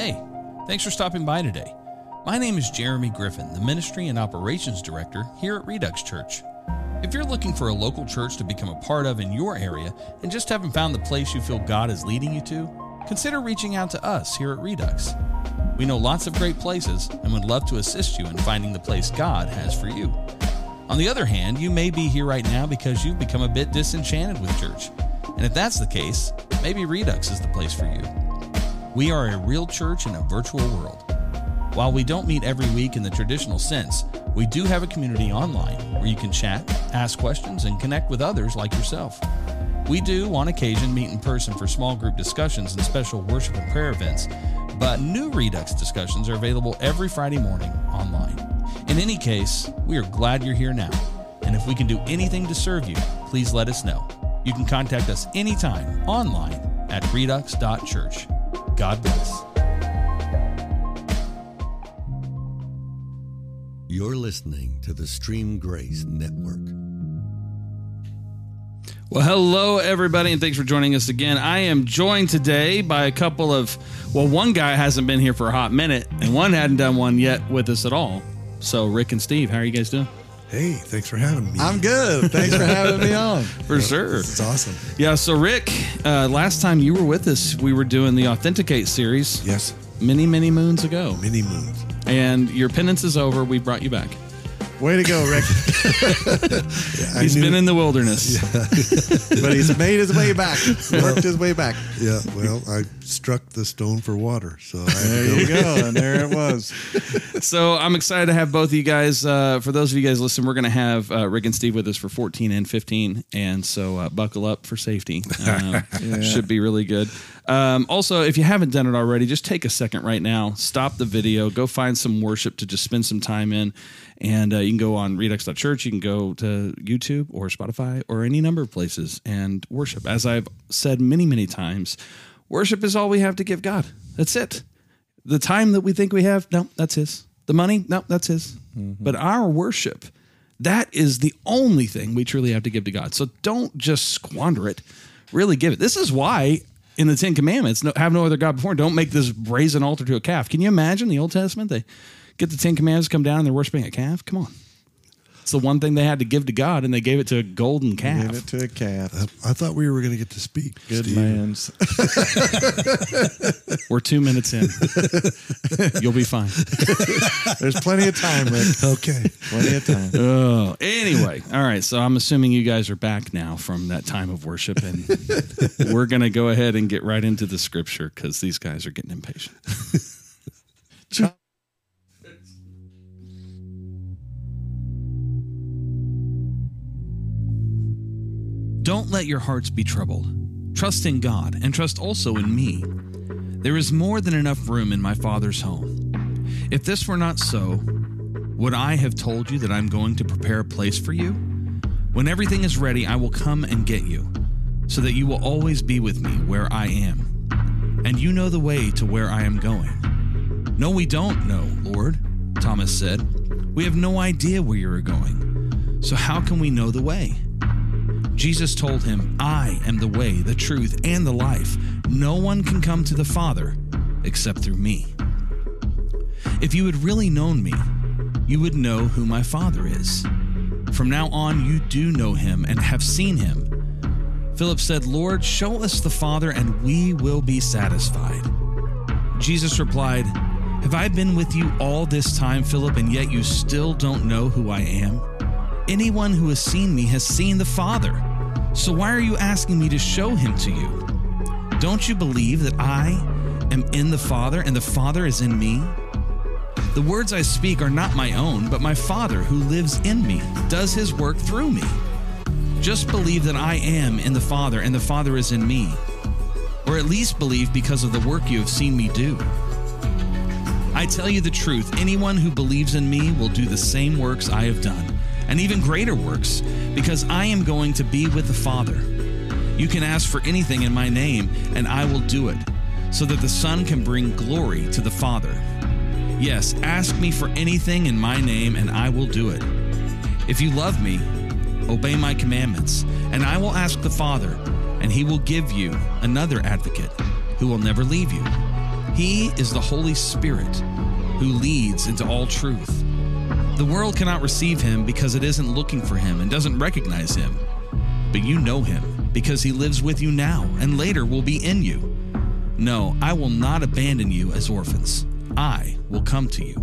Hey, thanks for stopping by today. My name is Jeremy Griffin, the Ministry and Operations Director here at Redux Church. If you're looking for a local church to become a part of in your area and just haven't found the place you feel God is leading you to, consider reaching out to us here at Redux. We know lots of great places and would love to assist you in finding the place God has for you. On the other hand, you may be here right now because you've become a bit disenchanted with church. And if that's the case, maybe Redux is the place for you. We are a real church in a virtual world. While we don't meet every week in the traditional sense, we do have a community online where you can chat, ask questions, and connect with others like yourself. We do, on occasion, meet in person for small group discussions and special worship and prayer events, but new Redux discussions are available every Friday morning online. In any case, we are glad you're here now, and if we can do anything to serve you, please let us know. You can contact us anytime online at redux.church. God bless. You're listening to the Stream Grace Network. Well, hello, everybody, and thanks for joining us again. I am joined today by a couple of, well, one guy hasn't been here for a hot minute, and one hadn't done one yet with us at all. So, Rick and Steve, how are you guys doing? Hey, thanks for having me. I'm good. Thanks for having me on. For sure. It's awesome. Yeah, so Rick, uh, last time you were with us, we were doing the Authenticate series Yes, many, many moons ago. many moons. And your penance is over. We brought you back. Way to go, Rick. Yeah, He's knew- been in the wilderness. but he's made his way back. Worked his way back. Yeah, well, I struck the stone for water, so I There you go. And there it was. So I'm excited to have both of you guys. Uh, for those of you guys listen, we're going to have uh, Rick and Steve with us for 14 and 15, and so uh, buckle up for safety. Um, Should be really good. Um, also, if you haven't done it already, just take a second right now, stop the video, go find some worship to just spend some time in, and uh, you can go on Redux.church, you can go to YouTube or Spotify or any number of places and worship. As I've said many, many times, worship is all we have to give God. That's it the time that we think we have, no, that's his. The money, no, that's his. Mm-hmm. But our worship, that is the only thing we truly have to give to God. So don't just squander it. Really give it. This is why in the Ten Commandments, no, have no other God before. Don't make this brazen altar to a calf. Can you imagine the Old Testament? They get the Ten Commandments, come down, and they're worshiping a calf. Come on. It's the one thing they had to give to God, and they gave it to a golden calf. Give it to a calf. I thought we were going to get to speak. Good Steve. man's. We're two minutes in. You'll be fine. There's plenty of time, Rick. Okay. Plenty of time. Oh, anyway, all right. So I'm assuming you guys are back now from that time of worship, and we're going to go ahead and get right into the scripture because these guys are getting impatient. Don't let your hearts be troubled. Trust in God and trust also in me. There is more than enough room in my Father's home. If this were not so, would I have told you that I'm going to prepare a place for you? When everything is ready, I will come and get you, so that you will always be with me where I am. And you know the way to where I am going. No, we don't know, Lord, Thomas said. We have no idea where you are going. So how can we know the way? Jesus told him, I am the way, the truth, and the life. No one can come to the Father except through me. If you had really known me, you would know who my Father is. From now on, you do know him and have seen him. Philip said, Lord, show us the Father, and we will be satisfied. Jesus replied, Have I been with you all this time, Philip, and yet you still don't know who I am? Anyone who has seen me has seen the Father. So why are you asking me to show him to you? Don't you believe that I am in the Father and the Father is in me? The words I speak are not my own, but my Father who lives in me does his work through me. Just believe that I am in the Father and the Father is in me. Or at least believe because of the work you have seen me do. I tell you the truth anyone who believes in me will do the same works I have done, and even greater works, because I am going to be with the Father. You can ask for anything in my name, and I will do it, so that the Son can bring glory to the Father. Yes, ask me for anything in my name, and I will do it. If you love me, obey my commandments, and I will ask the Father, and he will give you another advocate who will never leave you. He is the Holy Spirit who leads into all truth. The world cannot receive him because it isn't looking for him and doesn't recognize him. But you know him because he lives with you now and later will be in you. No, I will not abandon you as orphans. I will come to you.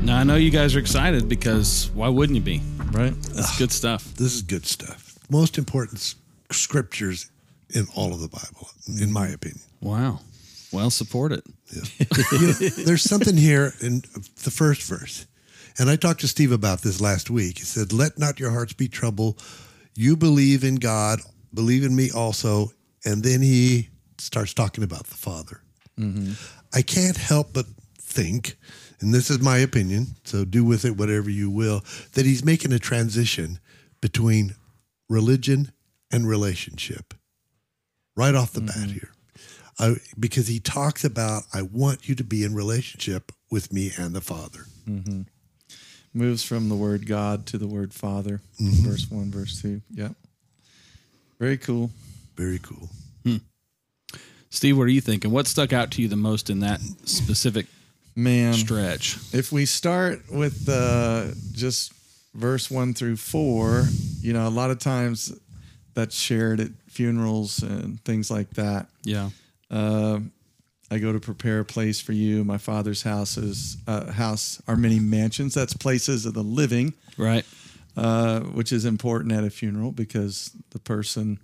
Now, I know you guys are excited because why wouldn't you be? Right? It's good stuff. This is good stuff. Most important scriptures in all of the Bible, in my opinion. Wow. Well, support it. You know, there's something here in the first verse. And I talked to Steve about this last week. He said, Let not your hearts be troubled. You believe in God, believe in me also. And then he starts talking about the Father. Mm-hmm. I can't help but think, and this is my opinion, so do with it whatever you will, that he's making a transition between religion and relationship right off the mm-hmm. bat here. I, because he talks about, I want you to be in relationship with me and the Father. Mm-hmm. Moves from the word God to the word Father. Mm-hmm. Verse 1, verse 2. Yep. Very cool. Very cool. Hmm. Steve, what are you thinking? What stuck out to you the most in that specific Man. stretch? if we start with uh, just verse one through four, you know, a lot of times that's shared at funerals and things like that. Yeah. Uh, I go to prepare a place for you. My father's house is uh, house are many mansions. That's places of the living, Right. uh, which is important at a funeral because the person,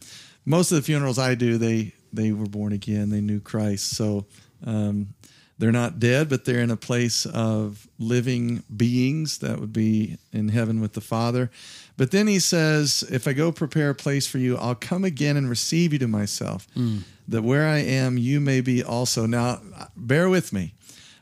most of the funerals I do, they they were born again. They knew Christ, so um, they're not dead, but they're in a place of living beings that would be in heaven with the Father. But then he says, If I go prepare a place for you, I'll come again and receive you to myself, that where I am, you may be also. Now, bear with me.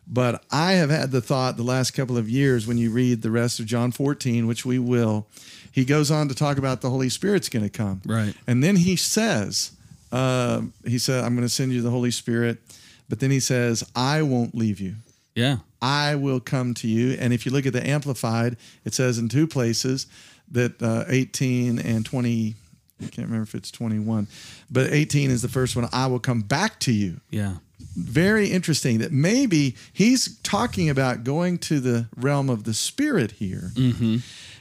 But I have had the thought the last couple of years when you read the rest of John 14, which we will, he goes on to talk about the Holy Spirit's going to come. Right. And then he says, uh, he said, I'm going to send you the Holy Spirit. But then he says, I won't leave you. Yeah. I will come to you. And if you look at the Amplified, it says in two places that uh, 18 and 20, I can't remember if it's 21, but 18 is the first one. I will come back to you. Yeah. Very interesting that maybe he's talking about going to the realm of the Spirit here.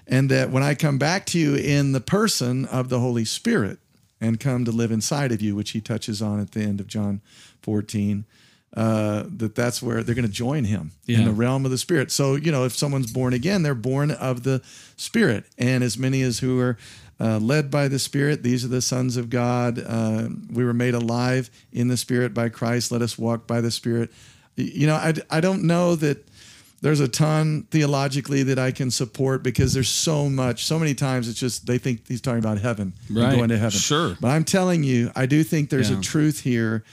And that when I come back to you in the person of the Holy Spirit and come to live inside of you, which he touches on at the end of John 14, uh, that that's where they're going to join him Yeah. in the realm of the Spirit. So, you know, if someone's born again, they're born of the Spirit. And as many as who are uh, led by the Spirit, these are the sons of God. Uh, we were made alive in the Spirit by Christ. Let us walk by the Spirit. You know, I, I don't know that there's a ton theologically that I can support because there's so much, so many times it's just they think he's talking about heaven, Right. going to heaven. Sure. But I'm telling you, I do think there's Yeah. a truth here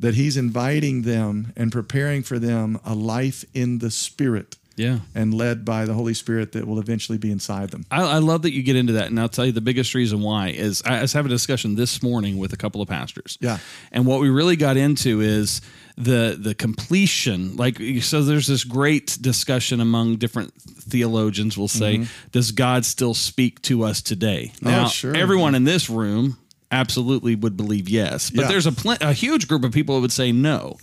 that he's inviting them and preparing for them a life in the Spirit Yeah. and led by the Holy Spirit that will eventually be inside them. I, I love that you get into that, and I'll tell you the biggest reason why is I was having a discussion this morning with a couple of pastors. Yeah. and what we really got into is the the completion. Like, so there's this great discussion among different theologians. We'll say, does God still speak to us today? Now, Mm-hmm. Oh, sure. everyone in this room absolutely would believe yes, but Yeah. there's a pl- a huge group of people that would say no,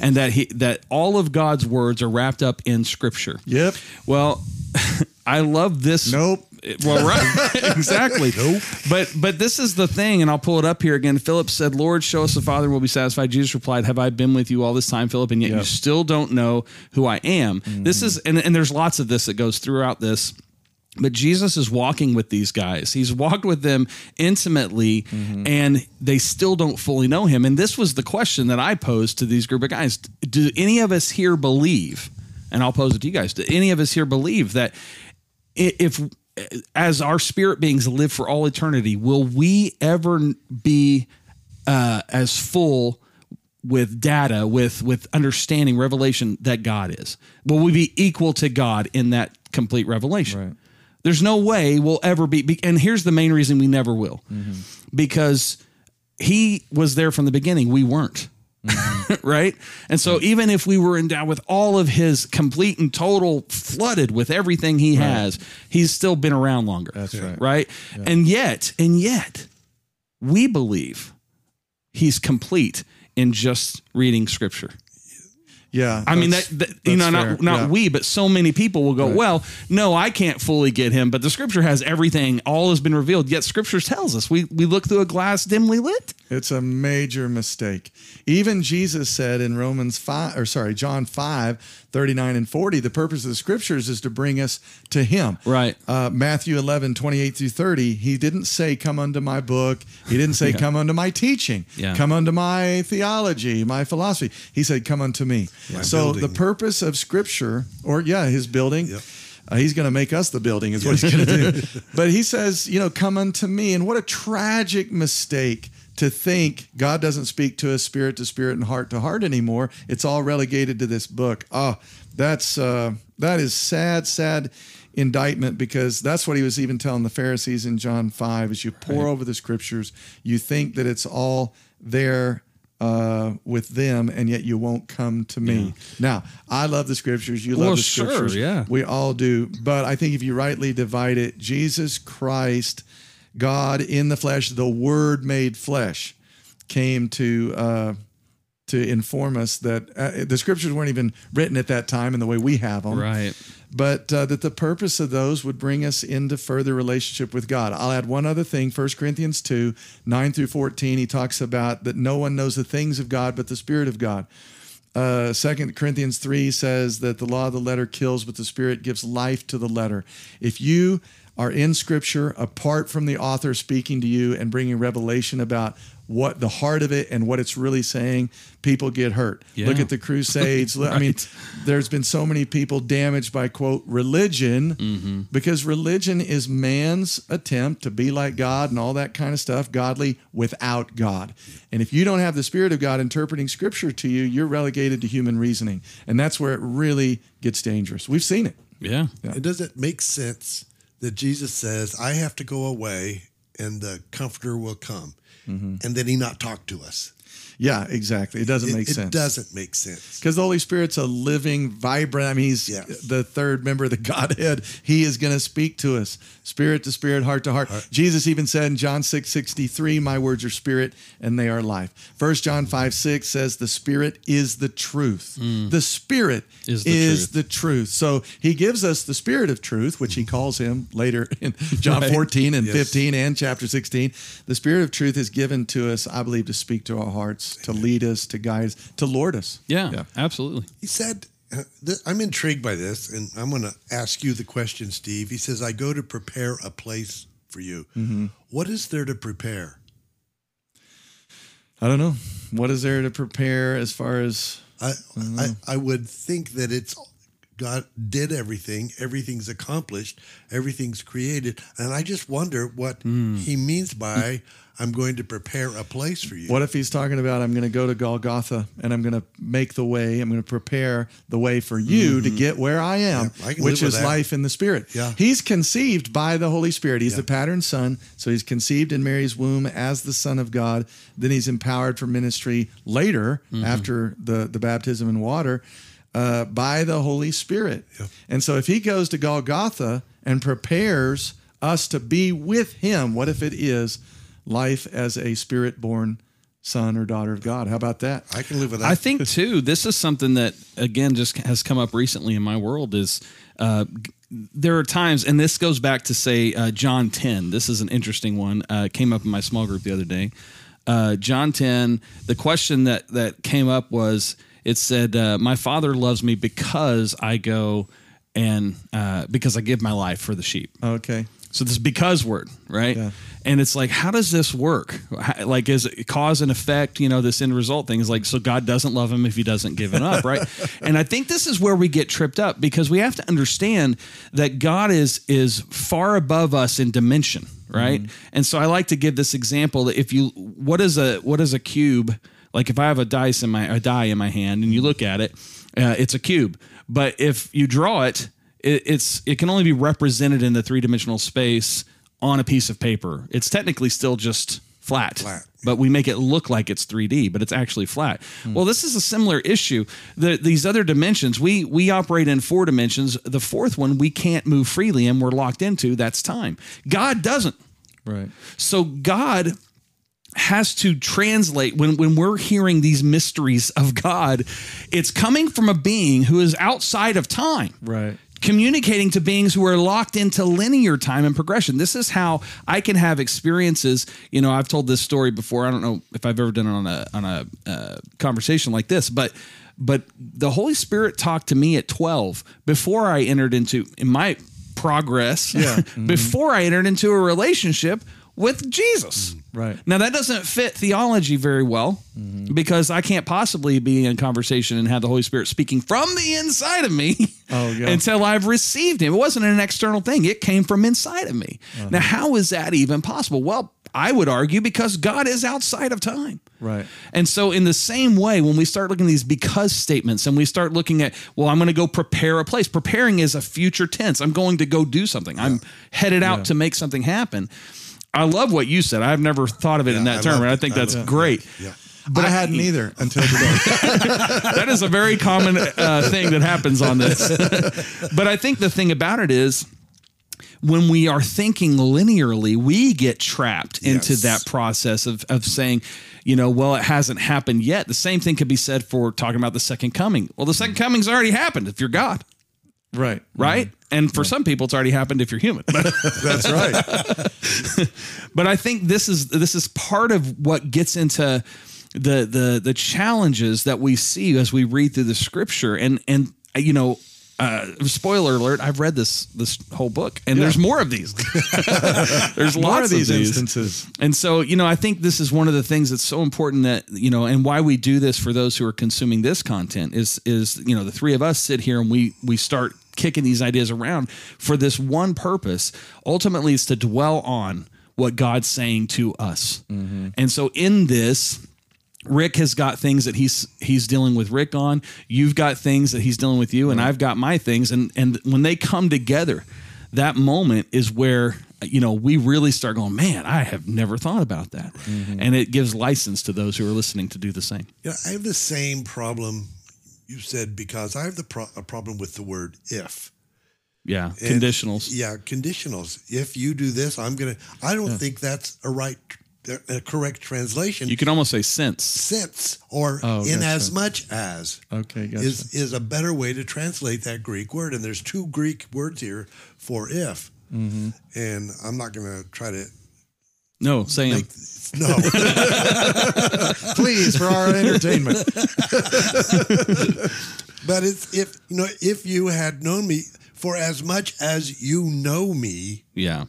and that he that all of God's words are wrapped up in Scripture. Yep. Well, I love this. Nope. Well, right, exactly. Nope. But but this is the thing, and I'll pull it up here again. Philip said, "Lord, show us the Father, we'll be satisfied." Jesus replied, "Have I been with you all this time, Philip, and yet you still don't know who I am?" Mm. This is, and, and there's lots of this that goes throughout this. But Jesus is walking with these guys. He's walked with them intimately, mm-hmm. and they still don't fully know him. And this was the question that I posed to these group of guys: Do any of us here believe? And I'll pose it to you guys: Do any of us here believe that if, as our spirit beings live for all eternity, will we ever be uh, as full? with data with with understanding revelation that god is? Will we be equal to god in that complete revelation? Right. there's no way we'll ever be be- and here's the main reason we never will. Because he was there from the beginning. We weren't right? And so mm-hmm. even if we were endowed with all of his complete and total flooded with everything he has he's still been around longer. That's right. right? And yet and yet we believe he's complete in just reading scripture. Yeah. I mean that, that you know not not Yeah. we but so many people will go Right. well no I can't fully get him but the scripture has everything all has been revealed yet scripture tells us we we look through a glass dimly lit It's a major mistake. Even Jesus said in Romans 5, or sorry, John 5, 39 and 40, the purpose of the scriptures is to bring us to Him. Right. Uh, Matthew 11, 28 through 30, He didn't say, Come unto my book. He didn't say, Come unto my teaching. Yeah. Come unto my theology, my philosophy. He said, Come unto me. So building. the purpose of scripture, or yeah, His building. Yep. Uh, he's going to make us the building, is what he's going to do. but he says, you know, come unto me. And what a tragic mistake to think God doesn't speak to us spirit to spirit and heart to heart anymore. It's all relegated to this book. Oh, that's uh, that is sad, sad indictment because that's what he was even telling the Pharisees in John five. As you pour over the scriptures, you think that it's all there uh, with them, and yet you won't come to me. Now, I love the scriptures. You Well, love the sure, scriptures. yeah. We all do. But I think if you rightly divide it, Jesus Christ, God in the flesh, the Word made flesh, came to uh, to inform us that uh, the scriptures weren't even written at that time in the way we have them. right But uh, that the purpose of those would bring us into further relationship with God. I'll add one other thing 1 Corinthians 2 9 through 14. He talks about that no one knows the things of God but the Spirit of God. Uh, 2 Corinthians 3 says that the law of the letter kills, but the Spirit gives life to the letter. If you are in Scripture apart from the author speaking to you and bringing revelation about what the heart of it and what it's really saying, people get hurt. Yeah. Look at the Crusades. I mean, there's been so many people damaged by quote religion Mm-hmm. because religion is man's attempt to be like God and all that kind of stuff, godly without God. And if you don't have the Spirit of God interpreting Scripture to you, you're relegated to human reasoning, and that's where it really gets dangerous. We've seen it. yeah it doesn't make sense that Jesus says, I have to go away and the comforter will come? Mm-hmm. And then he not talk to us. Yeah, exactly. It doesn't It, make it sense. It doesn't make sense. Because the Holy Spirit's a living, vibrant. I mean, he's Yes. the third member of the Godhead. He is going to speak to us, spirit to spirit, heart to heart. Jesus even said in John 6 63, My words are spirit and they are life. First John 5 6 says, The Spirit is the truth. Hmm. The Spirit Is is, the the, truth. So he gives us the Spirit of truth, which he calls him later in John 14 and Yes. 15 and chapter 16. The Spirit of truth is given to us, I believe, to speak to our hearts, to lead us, to guide us, to lord us. yeah, Yeah. absolutely He said, uh, I'm intrigued by this, and I'm going to ask you the question, Steve. He says, I go to prepare a place for you. What is there to prepare? I don't know. What is there to prepare as far as I, I, I would think that it's God did everything, everything's accomplished, everything's created. And I just wonder what he means by I'm going to prepare a place for you. what if he's talking about I'm going to go to Golgotha and I'm going to make the way, I'm going to prepare the way for you to get where I am, Yeah, I which is life in the Spirit. Yeah. He's conceived by the Holy Spirit. He's the pattern son, so he's conceived in Mary's womb as the Son of God. Then he's empowered for ministry later Mm-hmm. after the the baptism in water. Uh, by the Holy Spirit. And so if he goes to Golgotha and prepares us to be with him, what if it is life as a spirit born son or daughter of God? How about that? I can live with that. I think too. This is something that again just has come up recently in my world. Is uh, there are times, and this goes back to say uh, John ten. This is an interesting one. Uh, came up in my small group the other day. Uh, John ten. The question that that came up was it said, uh, "My Father loves me because I go and uh, because I give my life for the sheep." Okay. So this because word, right? Yeah. And it's like, how does this work? How- Like, is it cause and effect? You know, this end result thing is like, so God doesn't love him if he doesn't give it up, right? and I think this is where we get tripped up because we have to understand that God is is far above us in dimension, right? And so I like to give this example that if you, what is a what is a cube? Like if I have a dice in my a die in my hand and you look at it, uh, it's a cube. But if you draw it, it, it's it can only be represented in the three dimensional space on a piece of paper. It's technically still just flat. Flat. But we make it look like it's 3D, but it's actually flat. Well, this is a similar issue. The, these other dimensions, we we operate in four dimensions. The fourth one we can't move freely and we're locked into. That's time. God doesn't. Right. So God has to translate when when we're hearing these mysteries of God, it's coming from a being who is outside of time. Right. Communicating to beings who are locked into linear time and progression. This is how I can have experiences. You know, I've told this story before. I don't know if I've ever done it on a on a uh, conversation like this, but but the Holy Spirit talked to me at twelve before I entered into in my progress. Yeah. before I entered into a relationship with Jesus. Right. Now that doesn't fit theology very well because I can't possibly be in conversation and have the Holy Spirit speaking from the inside of me Oh, yeah. until I've received him. It wasn't an external thing. It came from inside of me. Uh-huh. Now how is that even possible? Well, I would argue because God is outside of time. Right. And so, in the same way, when we start looking at these because statements and we start looking at, well, I'm going to go prepare a place, preparing is a future tense. I'm going to go do something, I'm headed out to make something happen. I love what you said. I've never thought of it in that I term, and I think I that's love great. Yeah. But I hadn't either until today. that is a very common uh, thing that happens on this. but I think the thing about it is when we are thinking linearly, we get trapped into Yes. that process of, of saying, you know, well, it hasn't happened yet. The same thing could be said for talking about the second coming. Well, the second coming's already happened if you're God, right. right? Mm-hmm. And for some people, it's already happened if you're human. That's right. but I think this is this is part of what gets into the the the challenges that we see as we read through the scripture and and you know uh, spoiler alert I've read this this whole book and there's more of these there's More lots of these these. instances. and so you know I think this is one of the things that's so important that you know and why we do this for those who are consuming this content is is you know the three of us sit here and we we start kicking these ideas around for this one purpose ultimately is to dwell on what God's saying to us. And so in this Rick has got things that he's he's dealing with Rick on. You've got things that he's dealing with you, and I've got my things. And and when they come together, that moment is where you know we really start going. Man, I have never thought about that, mm-hmm. and it gives license to those who are listening to do the same. You know, I have the same problem you said because I have the pro- a problem with the word if. Yeah, And- conditionals. Yeah, conditionals. If you do this, I'm gonna. I don't think that's a right, a correct translation. You can almost say since. Since or Oh, in gotcha. as much as Okay, gotcha. is is a better way to translate that Greek word. And there's two Greek words here for if, Mm-hmm. and I'm not gonna try to No, say 'em. make no. Please, for our entertainment. But it's if you know if you had known me for as much as you know me, Yeah.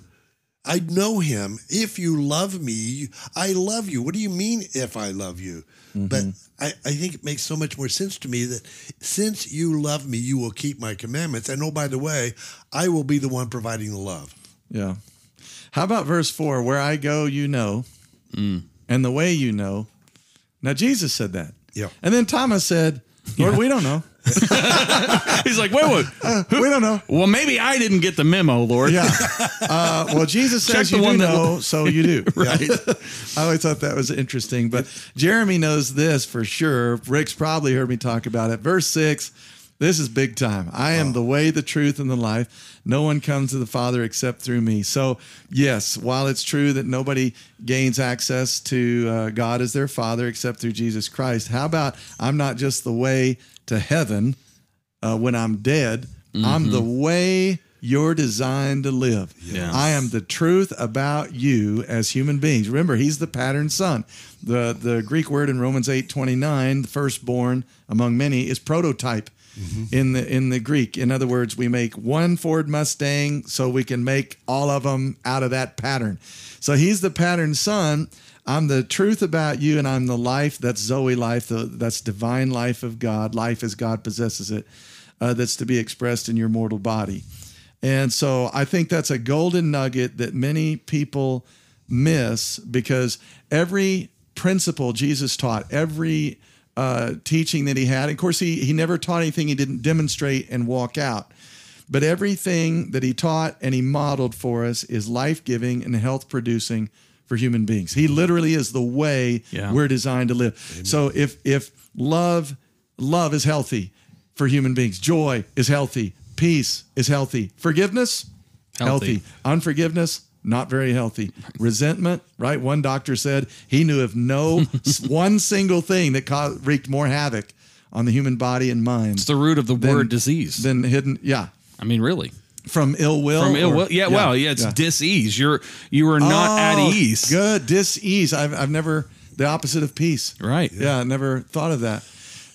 I know him. If you love me, I love you. What do you mean if I love you? But mm-hmm. I, I think it makes so much more sense to me that since you love me, you will keep my commandments. And oh, by the way, I will be the one providing the love. Yeah. How about verse four? Where I go, you know, mm. and the way you know. Now Jesus said that. Yeah. And then Thomas said, Lord, we don't know. He's like, wait, wait. We don't know. Well, maybe I didn't get the memo, Lord. Yeah. Uh, well, Jesus Check says the you one do that- know, so you do. Right. I always thought that was interesting. But Jeremy knows this for sure. Rick's probably heard me talk about it. Verse six. This is big time. I am the way, the truth, and the life. No one comes to the Father except through me. So, yes, while it's true that nobody gains access to uh, God as their Father except through Jesus Christ, how about I'm not just the way to heaven uh, when I'm dead? I'm the way you're designed to live. Yes. I am the truth about you as human beings. Remember, he's the pattern son. The the Greek word in Romans 8 29, the firstborn among many, is prototype in the in the Greek. In other words, we make one Ford Mustang so we can make all of them out of that pattern. So he's the pattern son. I'm the truth about you, and I'm the life that's Zoe life, the, that's divine life of God, life as God possesses it, uh, that's to be expressed in your mortal body. And so I think that's a golden nugget that many people miss because every principle Jesus taught, every uh, teaching that he had, of course, he, he never taught anything he didn't demonstrate and walk out. But everything that he taught and he modeled for us is life giving and health producing for human beings. He literally is the way Yeah. we're designed to live. So if if love love is healthy for human beings, joy is healthy, peace is healthy, forgiveness Healthy. healthy, unforgiveness not very healthy. Resentment, right? One doctor said he knew of no one single thing that caused, wreaked more havoc on the human body and mind It's the root of the than- word disease. than hidden. Yeah, I mean, really. From ill will. From ill will. Yeah, well, yeah, it's yeah. dis-ease. You're you are not at Oh, ease. Good dis-ease. I've I've never the opposite of peace. Right. Yeah, I never thought of that.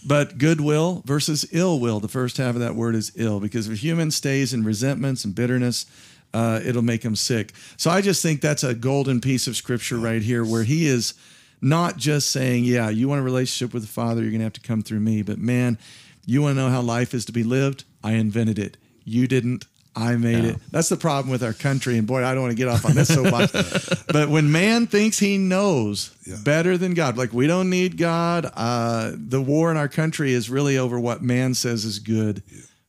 But goodwill versus ill will. The first half of that word is ill because if a human stays in resentments and bitterness, uh, it'll make him sick. So I just think that's a golden piece of scripture right here where he is not just saying, yeah, you want a relationship with the Father, you're going to have to come through me. But man, you want to know how life is to be lived? I invented it. You didn't. I made Yeah. it. That's the problem with our country. And boy, I don't want to get off on this so much. but when man thinks he knows better than God, like we don't need God, uh, the war in our country is really over what man says is good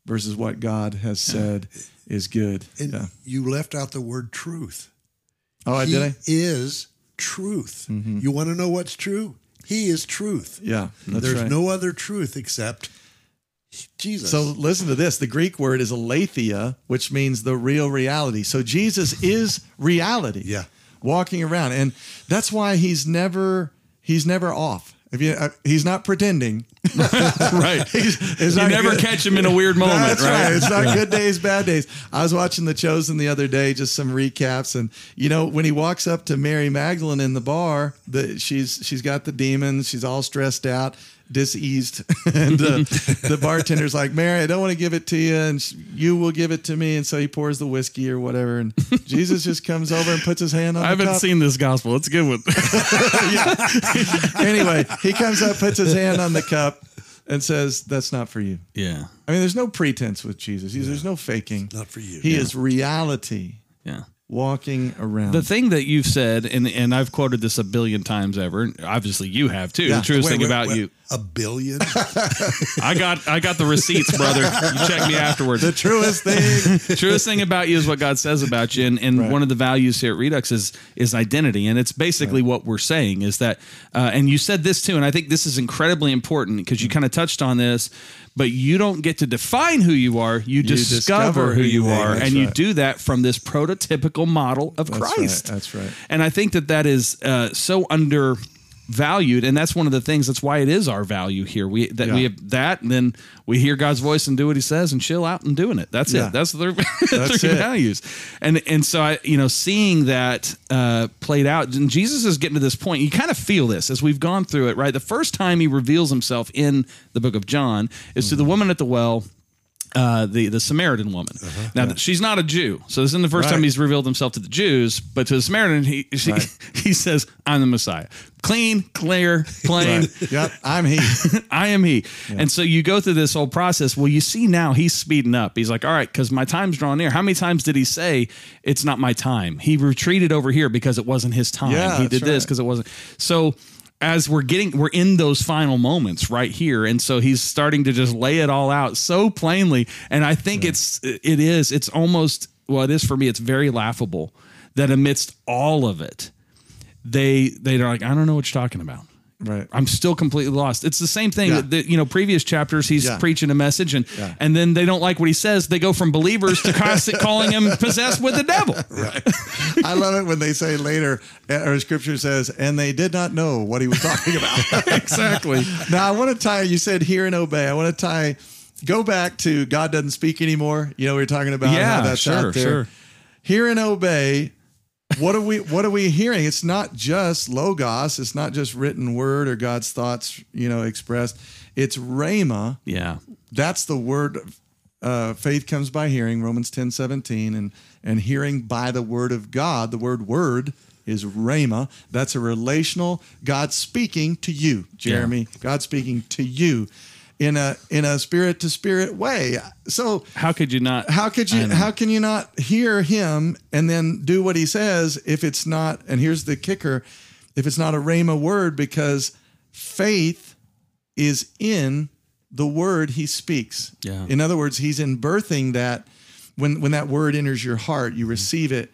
versus what God has said is good. And Yeah. you left out the word truth. Oh, I he did I? is truth. Mm-hmm. You want to know what's true? He is truth. Yeah, that's There's right. no other truth except Jesus. So listen to this. The Greek word is aletheia, which means the real reality. So Jesus is reality. Yeah. Walking around. And that's why he's never he's never off. If you, uh, he's not pretending. right. He's, You never good- catch him in a weird moment, That's right? right. It's not good days, bad days. I was watching The Chosen the other day, just some recaps, and you know when he walks up to Mary Magdalene in the bar, the, she's she's got the demons, she's all stressed out, diseased, and uh, the bartender's like, "Mary, I don't want to give it to you, and sh- you will give it to me," and so he pours the whiskey or whatever, and Jesus just comes over and puts his hand on. I the haven't cup. seen this gospel. It's a good one. anyway, he comes up, puts his hand on the cup, and says, "That's not for you." yeah. I mean, there's no pretense with Jesus. He's, There's no faking. not for you. He is reality Yeah. walking around. The thing that you've said, and and I've quoted this a billion times ever. and Obviously, you have too. Yeah. The truest Wait, thing wait, about wait, you, A billion? I got I got the receipts, brother. You check me afterwards. the truest thing. Truest thing about you is what God says about you, and, and Right. one of the values here at Redux is is identity, and it's basically what we're saying is that. Uh, and you said this too, and I think this is incredibly important because you kind of touched on this. But you don't get to define who you are; you, discover, discover who who you you are. are, That's and you do that from this prototypical model of That's Christ. right. That's right. And I think that that is uh, so undervalued, and that's one of the things. That's why it is our value here. We that we have that, and then we hear God's voice and do what He says, and chill out and doing it. That's Yeah. it. That's their That's three it. values. And and so I, you know, seeing that uh, played out, and Jesus is getting to this point. You kind of feel this as we've gone through it, right? The first time He reveals Himself in the book of John is to the woman at the well uh, the the Samaritan woman. Now she's not a Jew, so this isn't the first Uh-huh. Right. time he's revealed himself to the Jews. But to the Samaritan, he she, Right. he says, "I'm the Messiah, clean, clear, plain. Right. Yep. I'm he. I am He." And so you go through this whole process. Well, you see now he's speeding up. He's like, "All right, because my time's drawing near." How many times did he say it's not my time? He retreated over here because it wasn't his time. Yeah, he did this because it wasn't. So as we're getting we're in those final moments right here. And so he's starting to just lay it all out so plainly. And i think it's it is it's almost well it is for me it's very laughable that amidst all of it they they're like i don't know what you're talking about Right. I'm still completely lost. It's the same thing Yeah. that, that, you know previous chapters he's Yeah. preaching a message and Yeah. and then they don't like what he says. They go from believers to constant calling him possessed with the devil. Right. I love it when they say later, uh, or scripture says, and they did not know what he was talking about. exactly. now, I want to tie, you said hear and obey. I want to tie, go back to God doesn't speak anymore. You know, we are talking about Yeah, how that's sure, out there. sure. Hear and obey. What are we what are we hearing? It's not just logos, it's not just written word or God's thoughts, you know, expressed. It's rhema. Yeah. That's the word uh, faith comes by hearing, Romans 10 17, and, and hearing by the word of God. The word word is rhema. That's a relational God speaking to you, Jeremy. God speaking to you in a in a spirit to spirit way. So How could you not? how could you how can you not hear him and then do what he says if it's not and here's the kicker if it's not a rhema word because faith is in the word he speaks. Yeah. in other words he's in birthing that. When when that word enters your heart you mm-hmm. receive it.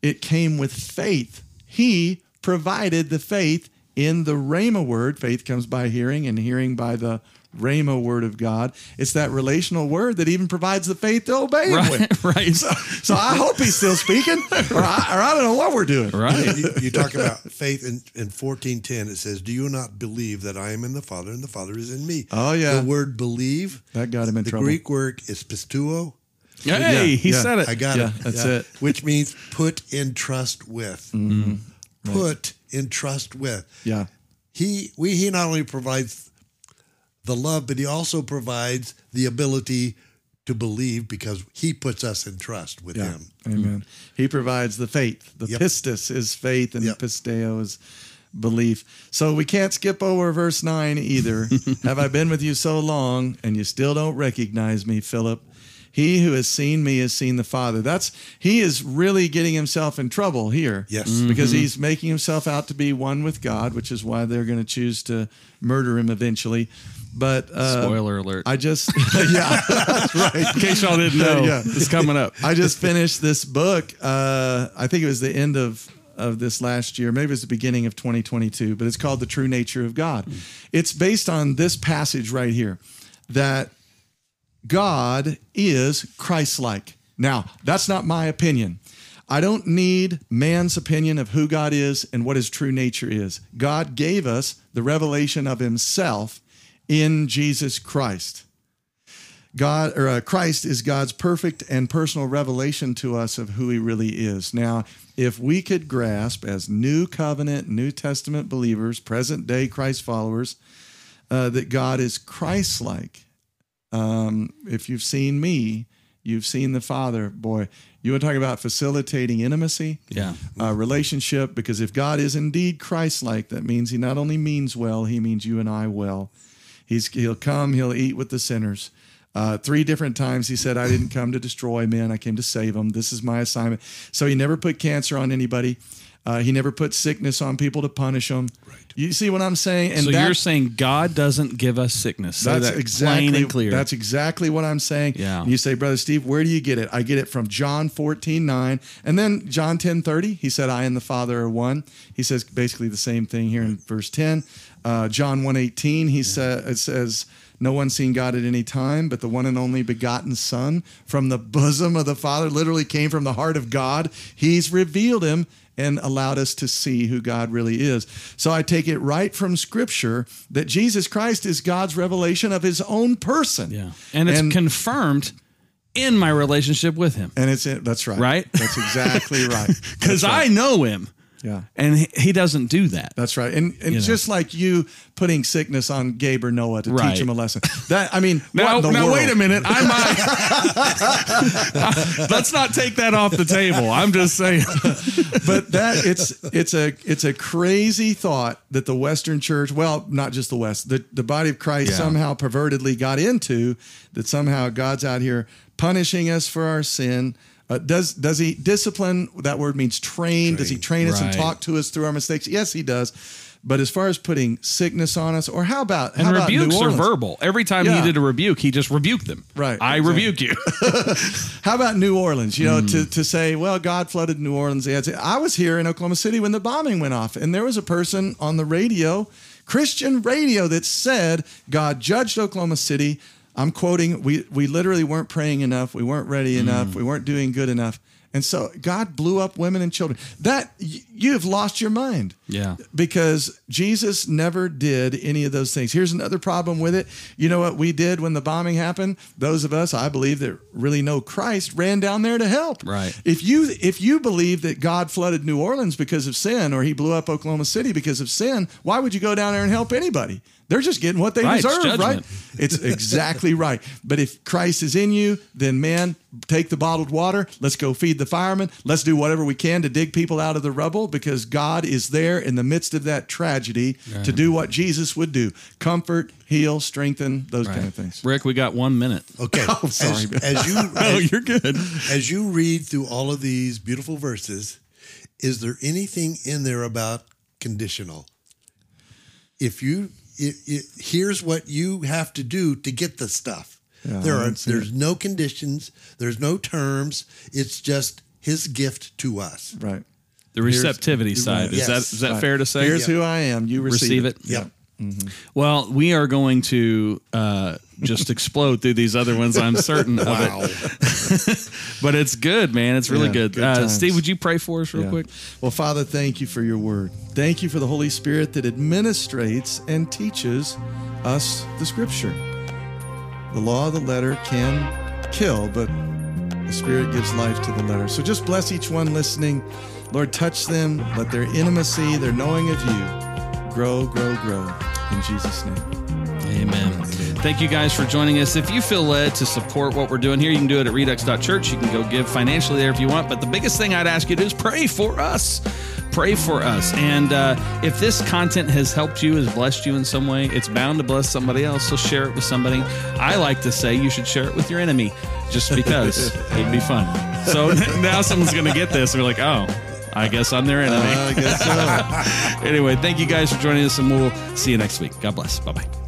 It came with faith. He provided the faith in the rhema word. Faith comes by hearing and hearing by the Rhema word of God. It's that relational word that even provides the faith to obey him with. Right, right, So, so I hope he's still speaking, or I, or I don't know what we're doing. right. you, you talk about faith in, in 1410 it says do you not believe that i am in the father and the father is in me Oh, yeah. the word believe That got him in the trouble. greek word is pisteuo Hey, Yeah, he yeah. said it. i got Yeah, it that's it. which means put in trust with Mm-hmm. put in trust with Yeah. he we he not only provides the love but he also provides the ability to believe because he puts us in trust with Yeah. him Amen. Mm-hmm. He provides the faith. The Yep. pistis is faith and Yep. the pisteuo is belief. So we can't skip over verse 9 either. Have I been with you so long and you still don't recognize me, Philip? He who has seen me has seen the Father. That's he is really getting himself in trouble here. Yes. Because mm-hmm. he's making himself out to be one with God, which is why they're going to choose to murder him eventually. But uh, Spoiler alert. I just yeah, that's right. In case y'all didn't know, Yeah. it's coming up. I just finished this book. Uh, I think it was the end of of this last year. Maybe it was the beginning of 2022. But it's called The True Nature of God. It's based on this passage right here, that God is Christ-like. Now, that's not my opinion. I don't need man's opinion of who God is and what his true nature is. God gave us the revelation of himself in Jesus Christ. God or uh, Christ is God's perfect and personal revelation to us of who he really is. Now, if we could grasp as new covenant, New Testament believers, present day Christ followers, uh, that God is Christ like. Um, if you've seen me, you've seen the Father. Boy, you want to talk about facilitating intimacy? Yeah. uh, relationship because if God is indeed Christ-like, that means He not only means well, He means you and I well. He's He'll come, He'll eat with the sinners. Uh, three different times He said, "I didn't come to destroy men; I came to save them. This is my assignment." So He never put cancer on anybody. Uh, he never put sickness on people to punish them. Right. You see what I'm saying? And so that- you're saying God doesn't give us sickness. That's that exactly plain and clear. That's exactly what I'm saying. Yeah. And you say, Brother Steve, where do you get it? I get it from John 14, 9. And then John 10, 30, he said, I and the Father are one. He says basically the same thing here in verse 10. Uh, John 1, 18, he said, it says, no one seen God at any time, but the one and only begotten Son from the bosom of the Father, literally came from the heart of God. He's revealed him and allowed us to see who God really is. So I take it right from Scripture that Jesus Christ is God's revelation of His own person. yeah, and it's and, confirmed in my relationship with Him and it's that's right. Right? That's exactly right. because right. I know Him, yeah. and he, doesn't do that. That's right. And and You know. just like you putting sickness on Gabe or Noah to Right. teach him a lesson. That I mean, Now, what in the now world? wait a minute. I might. Let's not take that off the table. I'm just saying. but that it's it's a it's a crazy thought that the Western Church, well, not just the West, the the body of Christ Yeah. somehow pervertedly got into that somehow God's out here punishing us for our sin. Uh, does does he discipline? That word means train. Does he train us and talk to us through our mistakes? Yes, he does. But as far as putting sickness on us, or how about And how about New rebukes are verbal. Every time Yeah. he did a rebuke, he just rebuked them. Right, I exactly. rebuke you. How about New Orleans? You know, Hmm. to, to say, well, God flooded New Orleans. They had to- I was here in Oklahoma City when the bombing went off, and there was a person on the radio, Christian radio, that said God judged Oklahoma City. I'm quoting, we, we literally weren't praying enough. We weren't ready Hmm. enough. We weren't doing good enough. And so God blew up women and children. That you have lost your mind yeah. because Jesus never did any of those things. Here's another problem with it. You know what we did when the bombing happened? Those of us, I believe, that really know Christ ran down there to help. Right. If you if you believe that God flooded New Orleans because of sin or he blew up Oklahoma City because of sin, why would you go down there and help anybody? They're just getting what they Right, it's deserve, right? It's exactly right. But if Christ is in you, then man, take the bottled water. Let's go feed the firemen. Let's do whatever we can to dig people out of the rubble because God is there in the midst of that tragedy to do what Jesus would do comfort, heal, strengthen, those kind of things. Rick, we got one minute. Okay. Oh, sorry, As, as you Oh, you're good. as you read through all of these beautiful verses, is there anything in there about conditional? If you it, it, here's what you have to do to get the stuff. Yeah, there are don't see there's no conditions, there's no terms. It's just his gift to us. Right. The receptivity side. Is Yes. that is that Right. fair to say? Here's who I am. You receive, Receive it. it. Yep. Well, we are going to uh, just explode through these other ones. I'm certain of it. but it's good, man. It's really Yeah, good. good uh. Steve, would you pray for us real Yeah. quick? Well, Father, thank you for your word. Thank you for the Holy Spirit that administrates and teaches us the scripture. The law of the letter can kill, but the Spirit gives life to the letter. So just bless each one listening. Lord, touch them. Let their intimacy, their knowing of you, grow, grow, grow. In Jesus' name. Thank you guys for joining us. If you feel led to support what we're doing here, you can do it at redux.church. You can go give financially there if you want. But the biggest thing I'd ask you to do is pray for us. Pray for us. And uh, if this content has helped you, has blessed you in some way, it's bound to bless somebody else. So share it with somebody. I like to say you should share it with your enemy just because it'd be fun. So now someone's going to get this and be like, oh, I guess I'm their enemy. I guess so. anyway, thank you guys for joining us, and we'll see you next week. God bless. Bye bye.